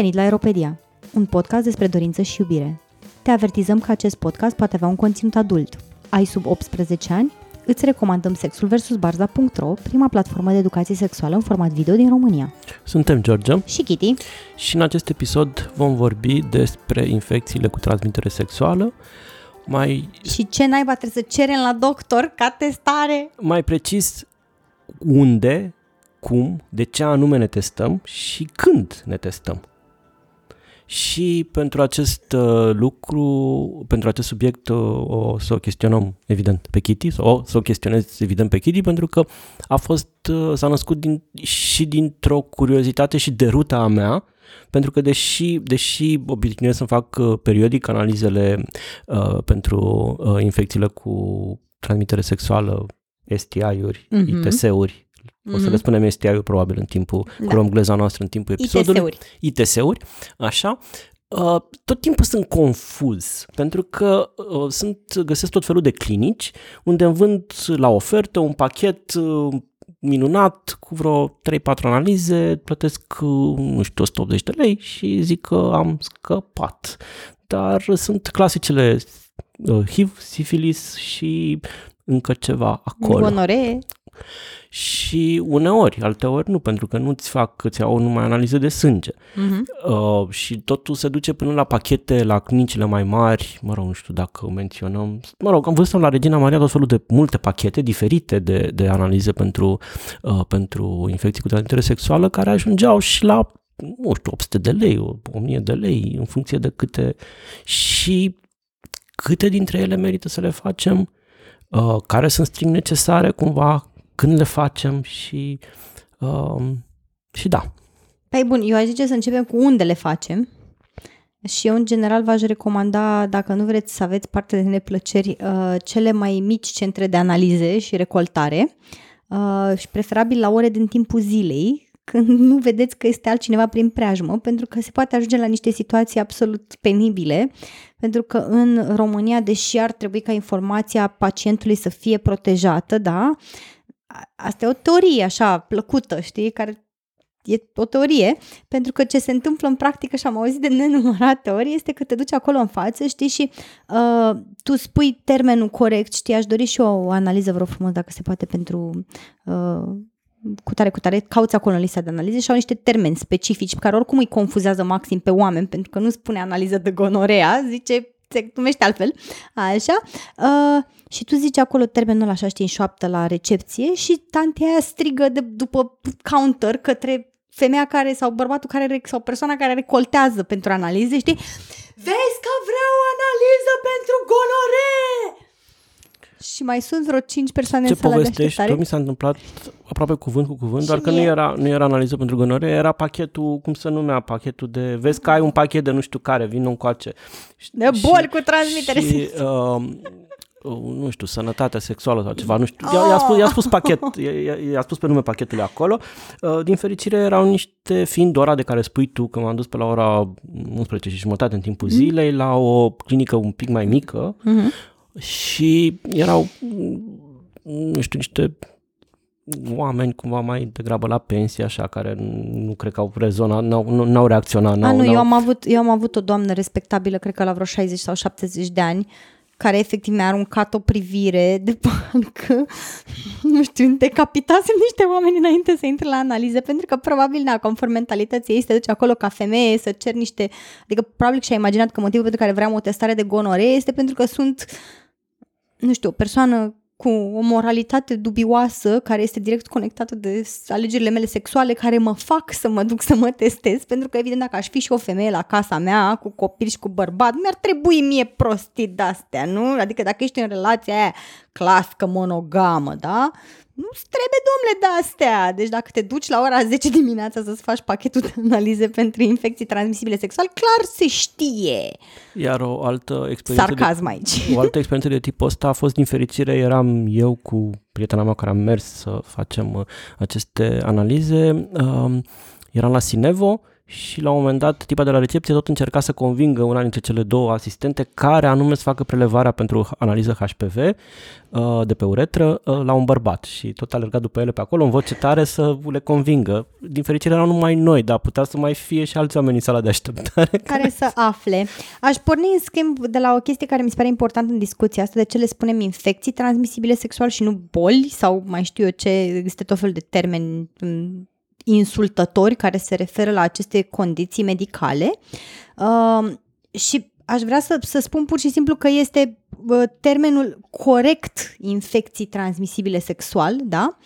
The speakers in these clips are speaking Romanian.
venit la Aeropedia, un podcast despre dorință și iubire. Te avertizăm că acest podcast poate avea un conținut adult. Ai sub 18 ani? Îți recomandăm Sexul vs. Barza.ro, prima platformă de educație sexuală în format video din România. Suntem George Și Kitty. și în acest episod vom vorbi despre infecțiile cu transmitere sexuală, mai, Și ce naiba trebuie să cerem la doctor ca testare? mai precis unde, cum, de ce anume ne testăm și când ne testăm. Și pentru acest uh, lucru, pentru acest subiect uh, o să o chestionăm evident pe Kitty, sau o să o chestionez evident pe Kitty pentru că a fost, uh, s-a născut din, și dintr-o curiozitate și deruta a mea, pentru că deși, deși obișnuiesc să fac uh, periodic analizele uh, pentru uh, infecțiile cu transmitere sexuală, STI-uri, Mhm. ITS-uri, o să Mhm. le spunem STI-uri probabil în timpul, Da. da. cu gleza noastră în timpul episodului. ITS-uri. ITS-uri, așa, uh, tot timpul sunt confuz, pentru că uh, sunt, găsesc tot felul de clinici unde îmi vând la ofertă un pachet uh, minunat cu vreo 3-4 analize, plătesc, uh, nu știu, 180 de lei și zic că am scăpat. Dar sunt clasicele uh, HIV, sifilis și încă ceva acolo. Gonoree. Și uneori, alteori nu, pentru că nu-ți fac, îți iau numai analize de sânge. Mhm. Uh, și totul se duce până la pachete, la clinicile mai mari, mă rog, nu știu dacă menționăm, mă rog, am văzut la Regina Maria tot felul de multe pachete diferite de, de analize pentru, uh, pentru infecții cu transmitere sexuală, care ajungeau și la, nu știu, 800 de lei, 1000 de lei, în funcție de câte, și câte dintre ele merită să le facem, uh, care sunt strict necesare cumva, când le facem și, uh, și da, Păi bun, eu aș zice să începem cu unde le facem. Și eu, în general, v-aș recomanda, dacă nu vreți să aveți parte de neplăceri, uh, cele mai mici centre de analize și recoltare uh, și preferabil la ore din timpul zilei, când nu vedeți că este altcineva prin preajmă, pentru că se poate ajunge la niște situații absolut penibile, pentru că în România, deși ar trebui ca informația pacientului să fie protejată, da, a- asta e o teorie așa plăcută, știi, care e o teorie, pentru că ce se întâmplă în practică și am auzit de nenumărate ori este că te duci acolo în față, știi, și uh, tu spui termenul corect, știi, aș dori și eu o analiză, vreau frumos, dacă se poate, pentru uh, cu tare, cu tare, cauți acolo în lista de analize și au niște termeni specifici pe care oricum îi confuzează maxim pe oameni, pentru că nu spune analiză de gonorea, zice se numește altfel, așa, uh, și tu zici acolo termenul ăla așa, știi, în șoaptă la recepție și tantea aia strigă de, după counter către femeia care sau bărbatul care re- sau persoana care recoltează pentru analize, știi? Vezi că vreau analiză pentru gonoree! Și mai sunt vreo 5 persoane ce în sala de povestești, așteptare. tot mi s-a întâmplat aproape cuvânt cu cuvânt, Și doar că nu mie. era, nu era analiză pentru gonoree, era pachetul, cum se numea, pachetul de, vezi că ai un pachet de nu știu care, vin încoace. Și- De boli cu transmitere și, uh, nu știu, sănătatea sexuală sau ceva, nu știu, i-a, i-a, spus, i-a spus pachet, i-a, i-a spus pe nume pachetului acolo. Uh, din fericire erau niște, fiind ora de care spui tu, că m-am dus pe la ora 11 și jumătate în timpul zilei, la o clinică un pic mai mică, Mhm. și erau, nu știu, niște oameni cumva mai degrabă la pensie, așa, care nu cred că au rezonat, n-au, nu- n-au reacționat. A, N-au, nu, n-au... eu am, avut, eu am avut o doamnă respectabilă, cred că la vreo 60 sau 70 de ani, care efectiv mi-a aruncat o privire de parcă, nu știu, decapitasem niște oameni înainte să intre la analize, pentru că probabil, na, conform mentalității ei, să te duci acolo ca femeie, să cer niște... Adică probabil și-a imaginat că motivul pentru care vreau o testare de gonoree este pentru că sunt, nu știu, o persoană cu o moralitate dubioasă care este direct conectată de alegerile mele sexuale care mă fac să mă duc să mă testez pentru că evident dacă aș fi și o femeie la casa mea cu copil și cu bărbat mi-ar trebui mie prostii de-astea, nu? Adică dacă ești în relația aia clasică, monogamă, da? Nu-ți trebuie, domnule, de-astea. Deci dacă te duci la ora 10 dimineața să-ți faci pachetul de analize pentru infecții transmisibile sexual, clar se știe. Iar o altă experiență de Sarcasm aici. O altă experiență de tipul ăsta a fost din fericire, eram eu cu prietena mea care am mers să facem uh, aceste analize, um, eram la Sinevo și la un moment dat tipa de la recepție tot încerca să convingă una dintre cele două asistente care anume să facă prelevarea pentru analiză HPV uh, de pe uretră uh, la un bărbat și tot alerga după ele pe acolo în voce tare să le convingă. Din fericire erau numai noi, dar putea să mai fie și alți oameni în sala de așteptare. Care să afle. Aș porni în schimb de la o chestie care mi se pare importantă în discuția asta, de ce le spunem infecții transmisibile sexual și nu boli sau mai știu eu ce, este tot fel de termeni insultători care se referă la aceste condiții medicale uh, și aș vrea să, să spun pur și simplu că este uh, termenul corect infecții transmisibile sexual, da?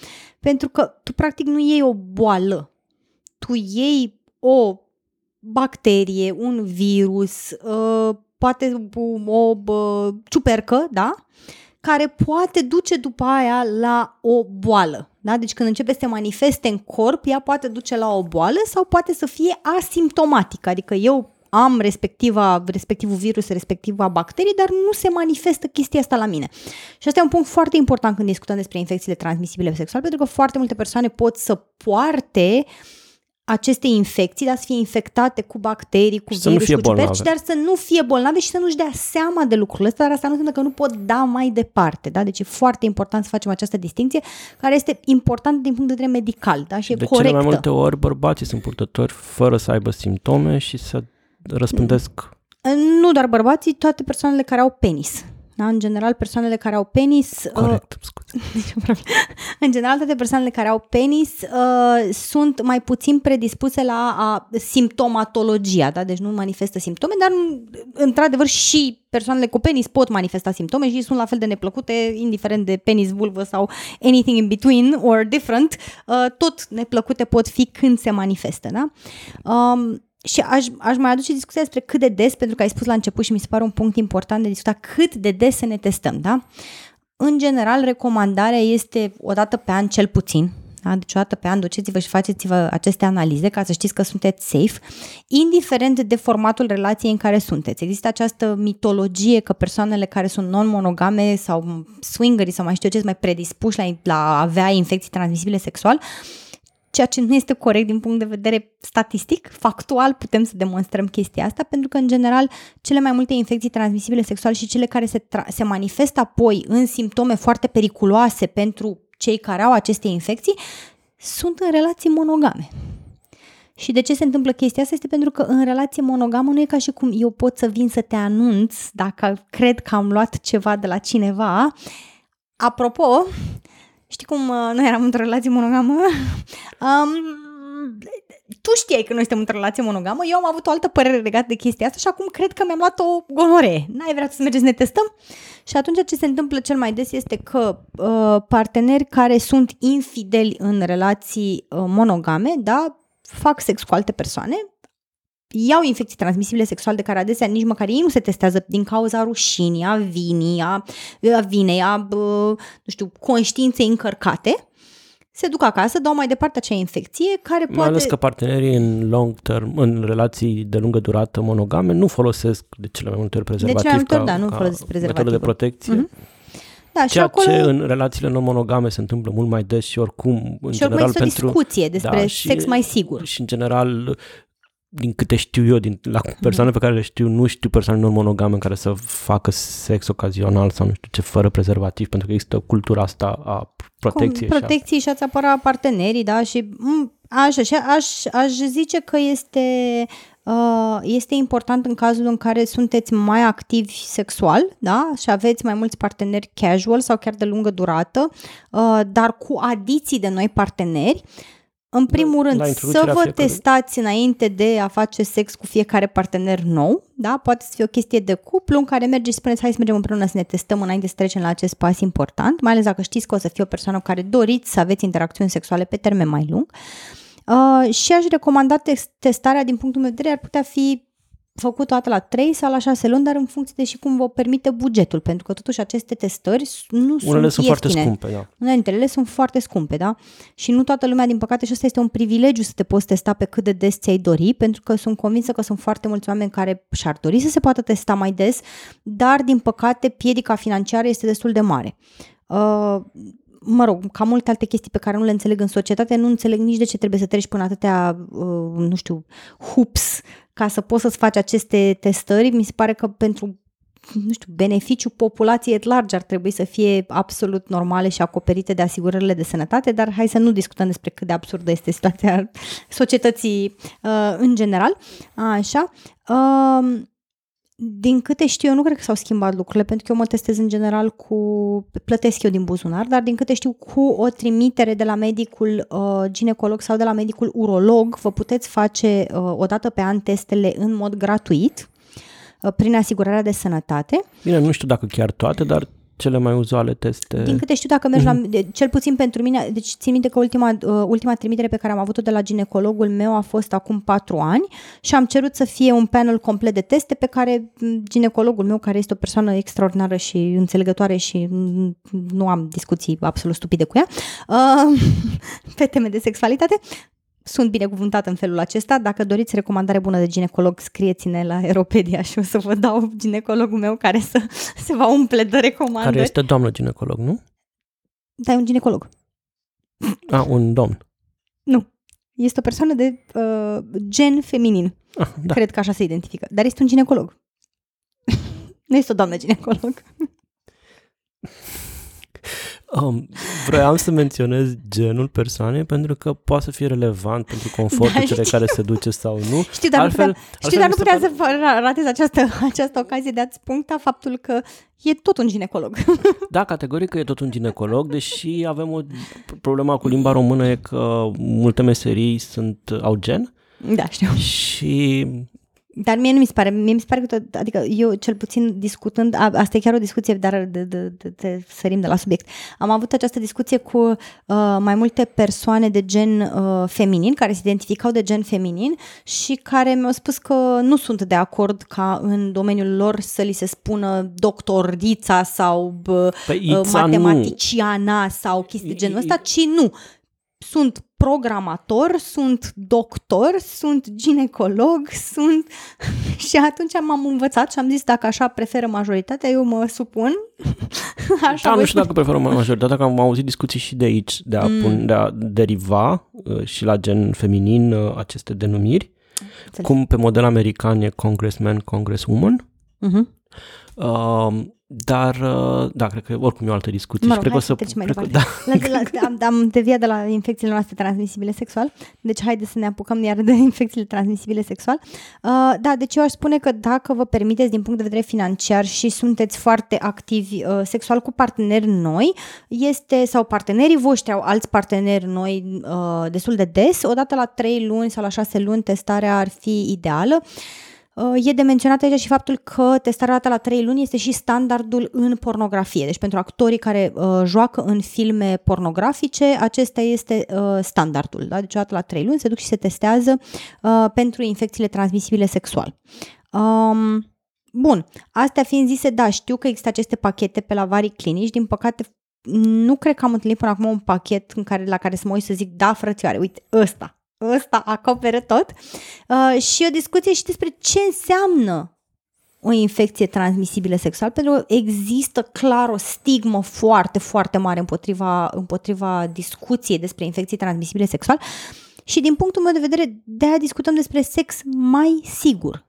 Pentru că tu practic nu iei o boală, tu iei o bacterie, un virus, uh, poate o uh, ciupercă, da? Care poate duce după aia la o boală. Da? Deci când începe să se manifeste în corp, ea poate duce la o boală sau poate să fie asimptomatică, adică eu am respectiva, respectivul virus, respectiva bacterie, dar nu se manifestă chestia asta la mine. Și asta e un punct foarte important când discutăm despre infecțiile transmisibile sexual, pentru că foarte multe persoane pot să poarte uh, aceste infecții, dar să fie infectate cu bacterii, cu și virus, cu ciuperci, dar să nu fie bolnave și să nu-și dea seama de lucrurile astea, dar asta nu înseamnă că nu pot da mai departe. Da? Deci e foarte important să facem această distinție, care este importantă din punct de vedere medical da? și e de corectă. cele mai multe ori bărbații sunt purtători fără să aibă simptome și să răspândesc... Nu doar bărbații, toate persoanele care au penis. Da? În general, persoanele care au penis... Corect, uh, scuze. în general, toate persoanele care au penis uh, sunt mai puțin predispuse la a, simptomatologia, da? deci nu manifestă simptome, dar într-adevăr și persoanele cu penis pot manifesta simptome și sunt la fel de neplăcute, indiferent de penis, vulvă sau anything in between or different, uh, tot neplăcute pot fi când se manifestă. Da? Um, și aș, aș mai aduce discuția despre cât de des, pentru că ai spus la început și mi se pare un punct important de discuta, cât de des să ne testăm, da? În general, recomandarea este o dată pe an cel puțin, da? Deci o dată pe an duceți-vă și faceți-vă aceste analize ca să știți că sunteți safe, indiferent de formatul relației în care sunteți. Există această mitologie că persoanele care sunt non-monogame sau swingeri sau mai știu ce, sunt mai predispuși la, la a avea infecții transmisibile sexual, uh, ceea ce nu este corect din punct de vedere statistic, factual putem să demonstrăm chestia asta, pentru că, în general, cele mai multe infecții transmisibile sexual și cele care se, tra- se manifestă apoi în simptome foarte periculoase pentru cei care au aceste infecții, sunt în relații monogame. Și de ce se întâmplă chestia asta? Este pentru că în relație monogamă nu e ca și cum eu pot să vin să te anunț dacă cred că am luat ceva de la cineva. Apropo, Știi cum uh, noi eram într-o relație monogamă? um, tu știai că noi suntem într-o relație monogamă, eu am avut o altă părere legată de chestia asta și acum cred că mi-am luat o gonore. N-ai vrea să mergem să ne testăm? Și atunci ce se întâmplă cel mai des este că uh, parteneri care sunt infideli în relații uh, monogame, da, fac sex cu alte persoane, iau infecții transmisibile sexual de care adesea nici măcar ei nu se testează din cauza rușinii, a vinii, a, a vinei, a, nu știu, conștiinței încărcate, se duc acasă, dau mai departe acea infecție care poate... Mai ales că partenerii în long term, în relații de lungă durată monogame, nu folosesc de cele mai multe ori prezervativ de cele mai multe ori, da, nu folosesc prezervativ. metodă de protecție. Mm-hmm. Da, Ceea și acolo... ce în relațiile non-monogame se întâmplă mult mai des și oricum, în și general, oricum pentru... o discuție despre da, sex mai sigur. Și, în general, din câte știu eu, din, la persoane pe care le știu, nu știu persoane non-monogame care să facă sex ocazional sau nu știu ce, fără prezervativ, pentru că există cultura asta a protecției. Protecției și, a... și ați apăra partenerii, da, și așa, și aș, aș zice că este, uh, este important în cazul în care sunteți mai activi sexual, da, și aveți mai mulți parteneri casual sau chiar de lungă durată, uh, dar cu adiții de noi parteneri, în primul rând, să vă fiecare... testați înainte de a face sex cu fiecare partener nou, da? Poate să fie o chestie de cuplu în care mergeți și spuneți hai să mergem împreună să ne testăm înainte să trecem la acest pas important, mai ales dacă știți că o să fie o persoană cu care doriți să aveți interacțiuni sexuale pe termen mai lung. Uh, și aș recomanda testarea din punctul meu de vedere ar putea fi făcut toată la 3 sau la 6 luni, dar în funcție de și cum vă permite bugetul, pentru că totuși aceste testări nu Unele sunt Unele sunt foarte scumpe, da. Unele dintre ele sunt foarte scumpe, da? Și nu toată lumea, din păcate, și asta este un privilegiu să te poți testa pe cât de des ți-ai dori, pentru că sunt convinsă că sunt foarte mulți oameni care și-ar dori să se poată testa mai des, dar, din păcate, piedica financiară este destul de mare. Uh, mă rog, ca multe alte chestii pe care nu le înțeleg în societate, nu înțeleg nici de ce trebuie să treci până atâtea, uh, nu știu, hoops ca să poți să-ți faci aceste testări. Mi se pare că pentru nu știu, beneficiu populației et largi ar trebui să fie absolut normale și acoperite de asigurările de sănătate, dar hai să nu discutăm despre cât de absurdă este situația societății uh, în general. Așa. Uh, din câte știu eu, nu cred că s-au schimbat lucrurile, pentru că eu mă testez în general cu, plătesc eu din buzunar, dar din câte știu, cu o trimitere de la medicul uh, ginecolog sau de la medicul urolog, vă puteți face uh, o dată pe an testele în mod gratuit uh, prin asigurarea de sănătate. Bine, nu știu dacă chiar toate, dar cele mai uzuale teste? Din câte știu, dacă mergi mm-hmm. la, mhm. cel puțin pentru mine, deci țin minte că ultima, uh, ultima trimitere pe care am avut-o de la ginecologul meu a fost acum patru ani și am cerut să fie un panel complet de teste pe care ginecologul meu, care este o persoană extraordinară și înțelegătoare și nu am discuții absolut stupide cu ea, uh, pe teme de sexualitate, sunt binecuvântată în felul acesta. Dacă doriți recomandare bună de ginecolog, scrieți-ne la Aeropedia și o să vă dau ginecologul meu care să se va umple de recomandări. Care este doamnă ginecolog, nu? Da, e un ginecolog. A, un domn. Nu. Este o persoană de uh, gen feminin. Ah, da. Cred că așa se identifică. Dar este un ginecolog. nu este o doamnă ginecolog. Um, vreau să menționez genul persoanei pentru că poate să fie relevant pentru confortul da, cele care se duce sau nu. Știu, dar altfel, nu putea, știu, dar nu putea pare... să ratezi această, această ocazie de a-ți puncta faptul că e tot un ginecolog. Da, categoric că e tot un ginecolog, deși avem o problemă cu limba română e că multe meserii sunt, au gen. Da, știu. Și dar mie nu mi se pare, mie mi se pare că tot, adică eu cel puțin discutând, a, asta e chiar o discuție, dar de, de, de, de sărim de la subiect. Am avut această discuție cu uh, mai multe persoane de gen uh, feminin, care se identificau de gen feminin și care mi-au spus că nu sunt de acord ca în domeniul lor să li se spună doctorița sau păi, uh, matematiciana nu. sau chestii de genul ăsta, ci nu. Sunt programator, sunt doctor, sunt ginecolog, sunt... și atunci m-am învățat și am zis dacă așa preferă majoritatea, eu mă supun. Așa da, nu știu dacă preferă majoritatea, că am auzit discuții și de aici, de a, mm. pun, de a deriva uh, și la gen feminin uh, aceste denumiri. Înțeleg. Cum pe model american e congressman, congresswoman. Mm-hmm. Uh, dar, uh, da, cred că oricum e o altă discuție. Mă rog, cred că o să, mai cred că, da. la, la, am, am deviat de la infecțiile noastre transmisibile sexual, deci haide să ne apucăm iar de infecțiile transmisibile sexual. Uh, da, deci eu aș spune că dacă vă permiteți din punct de vedere financiar și sunteți foarte activi uh, sexual cu parteneri noi, este, sau partenerii voștri au alți parteneri noi uh, destul de des, odată la 3 luni sau la 6 luni testarea ar fi ideală. Uh, Uh, e de menționat aici și faptul că testarea dată la 3 luni este și standardul în pornografie. Deci pentru actorii care uh, joacă în filme pornografice, acesta este uh, standardul. Da? Deci odată la 3 luni se duc și se testează uh, pentru infecțiile transmisibile sexual. Um, Bun, astea fiind zise, da, știu că există aceste pachete pe la vari clinici, din păcate nu cred că am întâlnit până acum un pachet în care, la care să mă uit să zic, da, frățioare, uite, ăsta, ăsta acopere tot uh, și o discuție și despre ce înseamnă o infecție transmisibilă sexual, pentru că există clar o stigmă foarte, foarte mare împotriva, împotriva discuției despre infecții transmisibile sexual și din punctul meu de vedere, de aia discutăm despre sex mai sigur.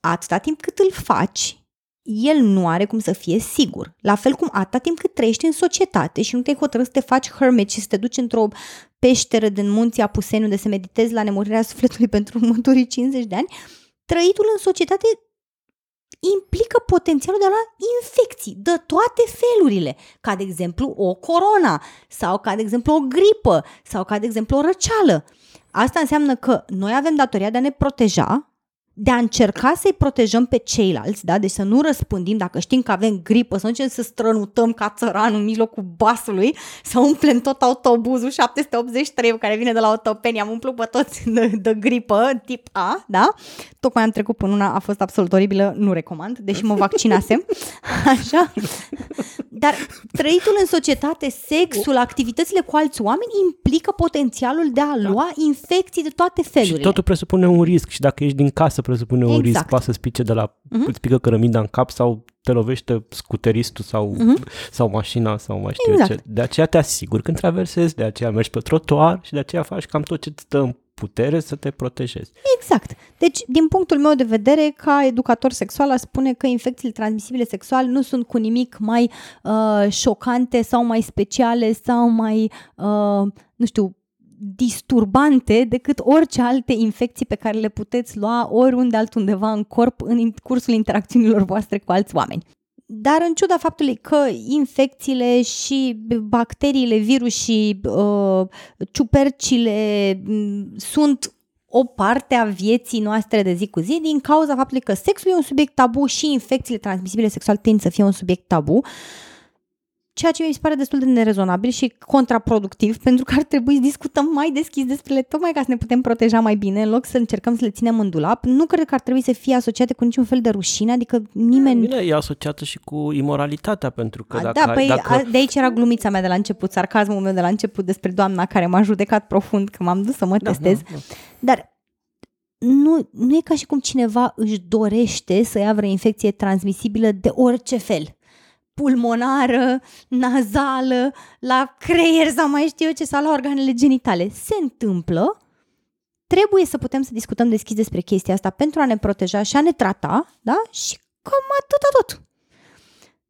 Atâta timp cât îl faci, el nu are cum să fie sigur. La fel cum atâta timp cât trăiești în societate și nu te-ai hotărât să te faci hermit și să te duci într-o peșteră din munții Apuseni unde să meditezi la nemurirea sufletului pentru următorii 50 de ani, trăitul în societate implică potențialul de a lua infecții de toate felurile, ca de exemplu o corona sau ca de exemplu o gripă sau ca de exemplu o răceală. Asta înseamnă că noi avem datoria de a ne proteja de a încerca să-i protejăm pe ceilalți, da? deci să nu răspundim dacă știm că avem gripă, să nu începem să strănutăm ca țăranul în mijlocul basului, să umplem tot autobuzul 783 care vine de la Otopeni, am umplut pe toți de, de gripă tip A, da? Tocmai am trecut până una, a fost absolut oribilă, nu recomand, deși mă vaccinasem, așa. Dar trăitul în societate, sexul, activitățile cu alți oameni implică potențialul de a lua infecții de toate felurile. Și totul presupune un risc și dacă ești din casă presupune un Exact. risc. Poate să-ți pice de la, Mhm. îți pică cărămida în cap sau te lovește scuteristul sau, Mhm. sau mașina sau mai știu eu Exact. ce. De aceea te asiguri când traversezi, de aceea mergi pe trotuar și de aceea faci cam tot ce îți stă în putere să te protejezi. Exact. Deci, din punctul meu de vedere, ca educator sexual, aș spune că infecțiile transmisibile sexual nu sunt cu nimic mai uh, șocante sau mai speciale sau mai, uh, nu știu, disturbante decât orice alte infecții pe care le puteți lua oriunde altundeva în corp în in- cursul interacțiunilor voastre cu alți oameni. Dar în ciuda faptului că infecțiile și bacteriile, virusii, uh, ciupercile m, sunt o parte a vieții noastre de zi cu zi din cauza faptului că sexul e un subiect tabu și infecțiile transmisibile sexual tind să fie un subiect tabu, ceea ce mi se pare destul de nerezonabil și contraproductiv, pentru că ar trebui să discutăm mai deschis despre ele, tocmai ca să ne putem proteja mai bine, în loc să încercăm să le ținem în dulap. Nu cred că ar trebui să fie asociate cu niciun fel de rușine, adică nimeni... Bine, e asociată și cu imoralitatea, pentru că A, dacă, da, păi dacă a, de aici era glumița mea de la început, sarcasmul meu de la început despre doamna care m-a judecat profund că m-am dus să mă da, testez. Da, da. Dar nu, nu e ca și cum cineva își dorește să ia vreo infecție transmisibilă de orice fel. Pulmonară, nazală, la creier sau mai știu eu ce, sau la organele genitale. Se întâmplă, trebuie să putem să discutăm deschis despre chestia asta pentru a ne proteja și a ne trata, da? Și cam atâta tot.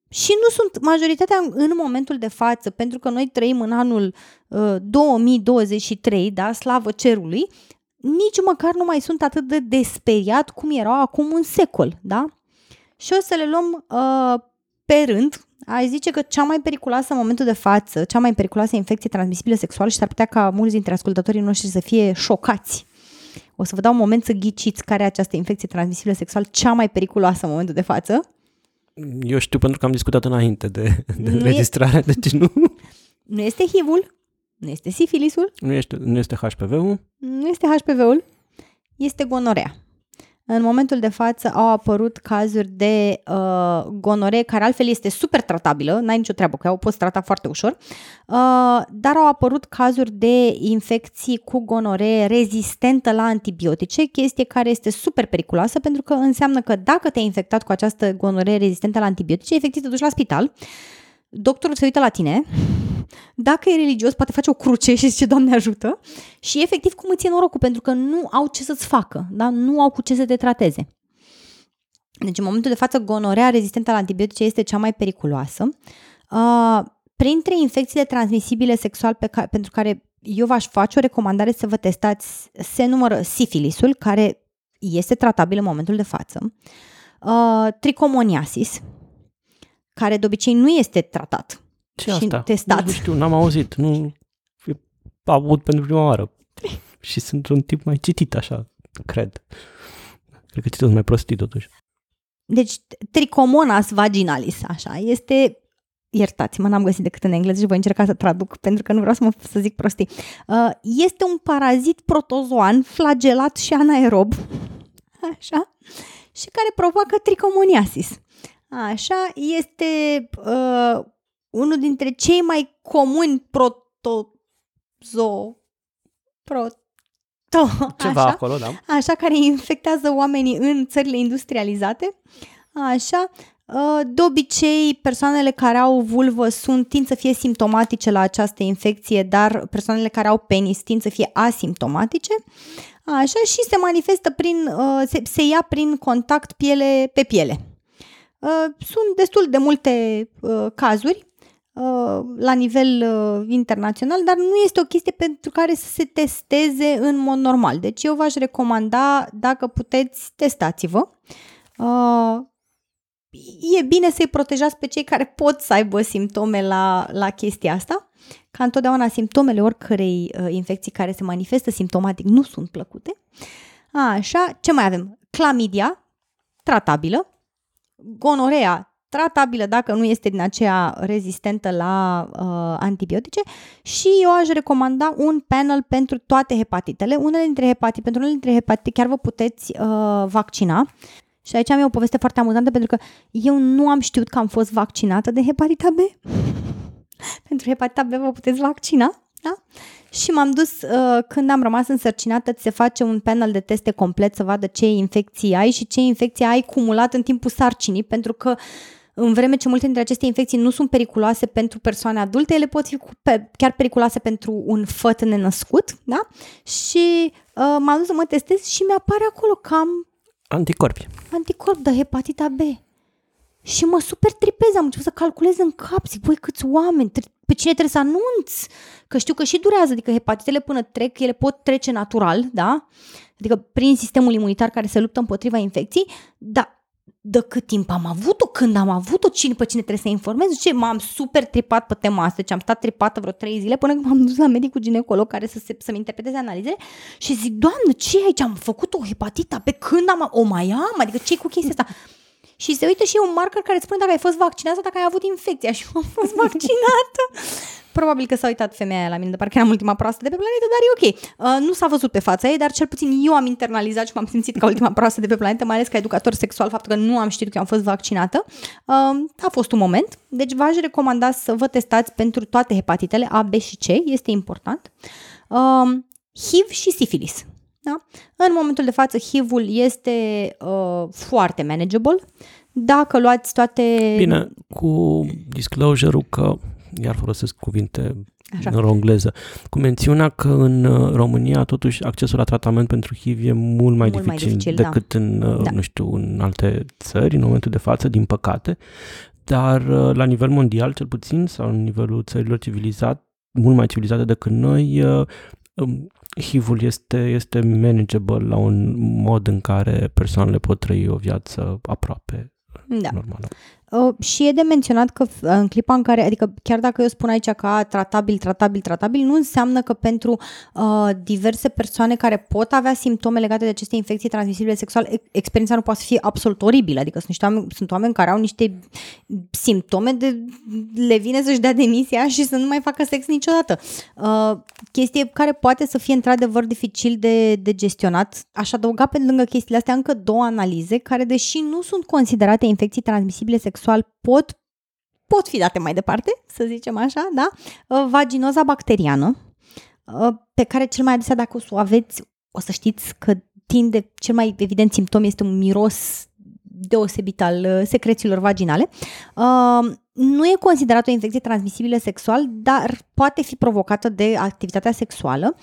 Și nu sunt majoritatea în- în momentul de față, pentru că noi trăim în anul uh, 2023, da, slavă cerului, nici măcar nu mai sunt atât de desperiat cum erau acum un secol, da? Și o să le luăm uh, pe rând. Aș zice că cea mai periculoasă în momentul de față, cea mai periculoasă infecție transmisibilă sexuală și s-ar putea ca mulți dintre ascultătorii noștri să fie șocați. O să vă dau un moment să ghiciți care e această infecție transmisibilă sexuală cea mai periculoasă în momentul de față. Eu știu pentru că am discutat înainte de, de Nu e- înregistrare, deci nu, Nu este HIV-ul, nu este sifilisul, nu, este, nu este HPV-ul. nu este HPV-ul, este gonorea. În momentul de față au apărut cazuri de uh, gonoree, care altfel este super tratabilă, n-ai nicio treabă cu ea, o poți trata foarte ușor, uh, dar au apărut cazuri de infecții cu gonoree rezistentă la antibiotice, chestie care este super periculoasă pentru că înseamnă că dacă te-ai infectat cu această gonoree rezistentă la antibiotice, efectiv te duci la spital, doctorul se uită la tine, dacă e religios, poate face o cruce și zice, Doamne ajută, și efectiv cum îți e norocul, pentru că nu au ce să-ți facă, da? nu au cu ce să te trateze. Deci în momentul de față gonorea rezistentă la antibiotice este cea mai periculoasă. Uh, printre infecțiile transmisibile sexual pe ca- pentru care eu v-aș face o recomandare să vă testați, se numără sifilisul, care este tratabil în momentul de față, uh, tricomoniasis, care de obicei nu este tratat Ce și asta? testat. Nu, nu știu, n-am auzit. Nu aud pentru prima oară. și sunt un tip mai citit așa, cred. Cred că citit mai prostit totuși. Deci, tricomonas vaginalis, așa, este iertați-mă, n-am găsit decât în engleză și voi încerca să traduc pentru că nu vreau să mă să zic prostii. Uh, Este un parazit protozoan flagelat și anaerob, așa, și care provoacă tricomoniasis. Așa, este uh, unul dintre cei mai comuni protozo... Proto... Ceva așa, acolo, da. așa, care infectează oamenii în țările industrializate, așa, uh, de obicei persoanele care au vulvă sunt, tind să fie simptomatice la această infecție, dar persoanele care au penis tind să fie asimptomatice, așa, și se manifestă prin, uh, se, se ia prin contact piele pe piele. Uh, Sunt destul de multe uh, cazuri uh, la nivel uh, internațional, dar nu este o chestie pentru care să se testeze în mod normal. Deci eu v-aș recomanda, dacă puteți, testați-vă. Uh, E bine să-i protejați pe cei care pot să aibă simptome la, la chestia asta, ca întotdeauna simptomele oricărei uh, infecții care se manifestă simptomatic nu sunt plăcute. Așa, ce mai avem? Clamidia, tratabilă, gonorea tratabilă dacă nu este din aceea rezistentă la uh, antibiotice și eu aș recomanda un panel pentru toate hepatitele. Unele dintre hepatite, pentru unele dintre hepatite chiar vă puteți uh, vaccina Și aici am eu o poveste foarte amuzantă pentru că eu nu am știut că am fost vaccinată de hepatita B. pentru hepatita B vă puteți vaccina, da? Și m-am dus, uh, când am rămas însărcinată, ți se face un panel de teste complet să vadă ce infecții ai și ce infecții ai cumulat în timpul sarcinii, pentru că în vreme ce multe dintre aceste infecții nu sunt periculoase pentru persoane adulte, ele pot fi chiar periculoase pentru un făt nenăscut, da? Și uh, m-am dus să mă testez și mi-apare acolo cam Anticorpi. Anticorp de hepatita B. Și mă super tripez, am început să calculez în cap, zic, băi, câți oameni, pe cine trebuie să anunț? Că știu că și durează, adică hepatitele până trec, ele pot trece natural, da? Adică prin sistemul imunitar care se luptă împotriva infecției, dar de cât timp am avut-o, când am avut-o, cine pe cine trebuie să informez, ce m-am super tripat pe tema asta, ce am stat tripată vreo trei zile până când m-am dus la medicul ginecolog care să se, să-mi interpreteze analize și zic, doamnă, ce aici? Am făcut o hepatită, pe când am, o mai am? Adică ce cu chestia asta? Și se uită și e un marker care spune dacă ai fost vaccinată, dacă ai avut infecția și am fost vaccinată. Probabil că s-a uitat femeia aia la mine, de parcă eram ultima proastă de pe planetă, dar e ok. Uh, nu s-a văzut pe fața ei, dar cel puțin eu am internalizat și m-am simțit ca ultima proastă de pe planetă, mai ales ca educator sexual, faptul că nu am știut că am fost vaccinată. Uh, a fost un moment. Deci v-aș recomanda să vă testați pentru toate hepatitele A, B și C, este important. Uh, HIV și sifilis. Da? În momentul de față, HIV-ul este uh, foarte manageable. Dacă luați toate... Bine, cu disclosure-ul că, iar folosesc cuvinte Așa. în engleză, cu mențiunea că în uh, România totuși accesul la tratament pentru HIV e mult mai mult dificil, mai dificil decât da. în, uh, da. nu știu, în alte țări, în momentul de față, din păcate, dar uh, la nivel mondial, cel puțin, sau în nivelul țărilor civilizate, mult mai civilizate decât noi, um, HIV-ul este, este manageable la un mod în care persoanele pot trăi o viață aproape da. normală. Uh, și e de menționat că în clipa în care, adică chiar dacă eu spun aici că tratabil, tratabil, tratabil, nu înseamnă că pentru uh, diverse persoane care pot avea simptome legate de aceste infecții transmisibile sexual, experiența nu poate fi absolut oribilă. Adică sunt, niște oameni, sunt oameni care au niște simptome de le vine să-și dea demisia și să nu mai facă sex niciodată. Uh, chestie care poate să fie într-adevăr dificil de, de gestionat. Aș adăuga pe lângă chestiile astea încă două analize care, deși nu sunt considerate infecții transmisibile sexual, sexual pot, pot fi date mai departe, să zicem așa, da? Uh, vaginoza bacteriană, uh, pe care cel mai adesea dacă o aveți, o să știți că tinde, cel mai evident simptom este un miros deosebit al uh, secrețiilor vaginale. Nu e considerat o infecție transmisibilă sexual, dar poate fi provocată de activitatea sexuală.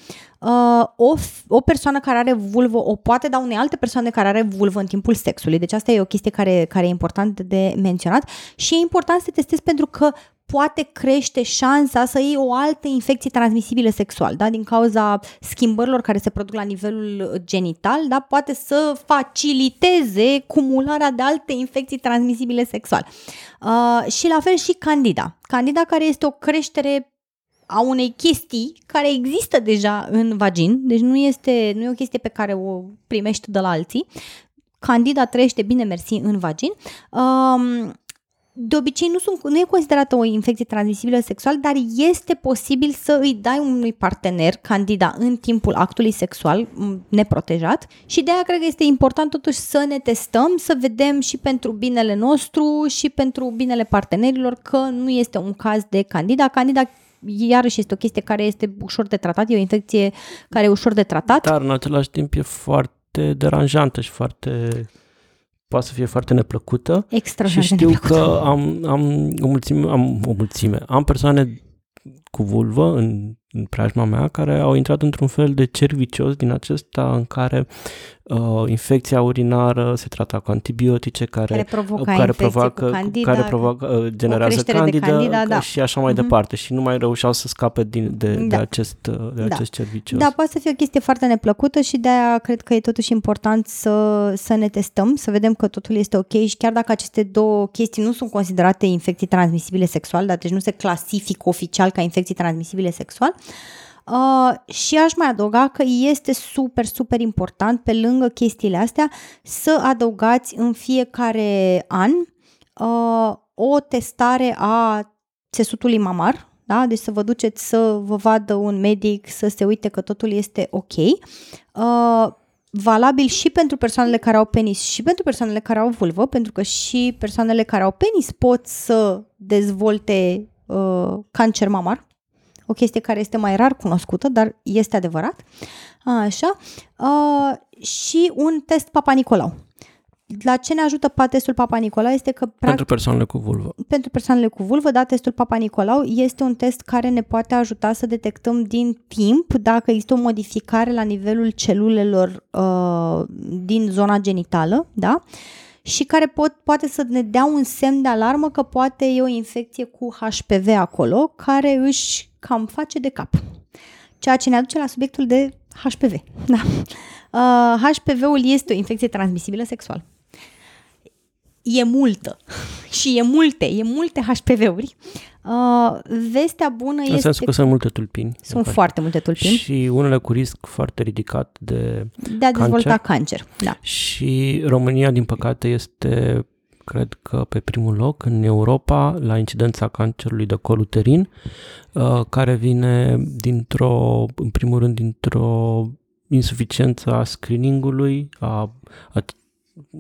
O, o persoană care are vulvă o poate da unei alte persoane care are vulvă în timpul sexului. Deci asta e o chestie care, care e important de menționat și e important să te testezi pentru că poate crește șansa să iei o altă infecție transmisibilă sexual, da? din cauza schimbărilor care se produc la nivelul genital, da? poate să faciliteze cumularea de alte infecții transmisibile sexual. Uh, și la fel și candida. Candida care este o creștere a unei chestii care există deja în vagin, deci nu, este, nu e o chestie pe care o primești de la alții. Candida trăiește bine mersi în vagin. Um, de obicei nu, sunt, nu e considerată o infecție transmisibilă sexual, dar este posibil să îi dai unui partener candida în timpul actului sexual neprotejat și de aia cred că este important totuși să ne testăm, să vedem și pentru binele nostru și pentru binele partenerilor că nu este un caz de candida. Candida iarăși este o chestie care este ușor de tratat, e o infecție care e ușor de tratat. Dar în același timp e foarte deranjantă și foarte poate să fie foarte neplăcută. Extraordinar Și știu neplăcută. că am, am, o mulțime, am o mulțime. Am persoane cu vulvă în, în preajma mea care au intrat într-un fel de cer vicios din acesta în care uh, infecția urinară se trata cu antibiotice care, care, provocă care provoacă, cu candida, care provoacă, uh, generează candida, candida da. și așa mai mm-hmm. departe și nu mai reușeau să scape din, de, da. de acest, uh, de da. acest cer vicios. Da, poate să fie o chestie foarte neplăcută și de aia cred că e totuși important să, să ne testăm, să vedem că totul este ok și chiar dacă aceste două chestii nu sunt considerate infecții transmisibile sexual, dar deci nu se clasifică oficial ca infecții transmisibile sexual, Uh, și aș mai adăuga că este super, super important pe lângă chestiile astea să adăugați în fiecare an uh, o testare a țesutului mamar, da? Deci să vă duceți să vă vadă un medic, să se uite că totul este ok. Uh, valabil și pentru persoanele care au penis și pentru persoanele care au vulvă, pentru că și persoanele care au penis pot să dezvolte uh, cancer mamar, o chestie care este mai rar cunoscută, dar este adevărat. Așa. Uh, și un test Papa Nicolau la ce ne ajută testul Papa Nicolau este că... Practic, pentru persoanele cu vulvă. Pentru persoanele cu vulvă, da, testul Papa Nicolau este un test care ne poate ajuta să detectăm din timp dacă există o modificare la nivelul celulelor uh, din zona genitală, da? Și care pot, poate să ne dea un semn de alarmă că poate e o infecție cu HPV acolo, care își cam face de cap. Ceea ce ne aduce la subiectul de HPV. Da. Uh, HPV-ul este o infecție transmisibilă sexual e multă și e multe, e multe HPV-uri. Uh, vestea bună în este... În sensul că sunt multe tulpini. Sunt foarte multe tulpini. Și unele cu risc foarte ridicat de De a dezvolta cancer. cancer, da. Și România, din păcate, este cred că pe primul loc în Europa la incidența cancerului de col uterin, uh, care vine dintr-o, în primul rând, dintr-o insuficiență a screeningului, a, a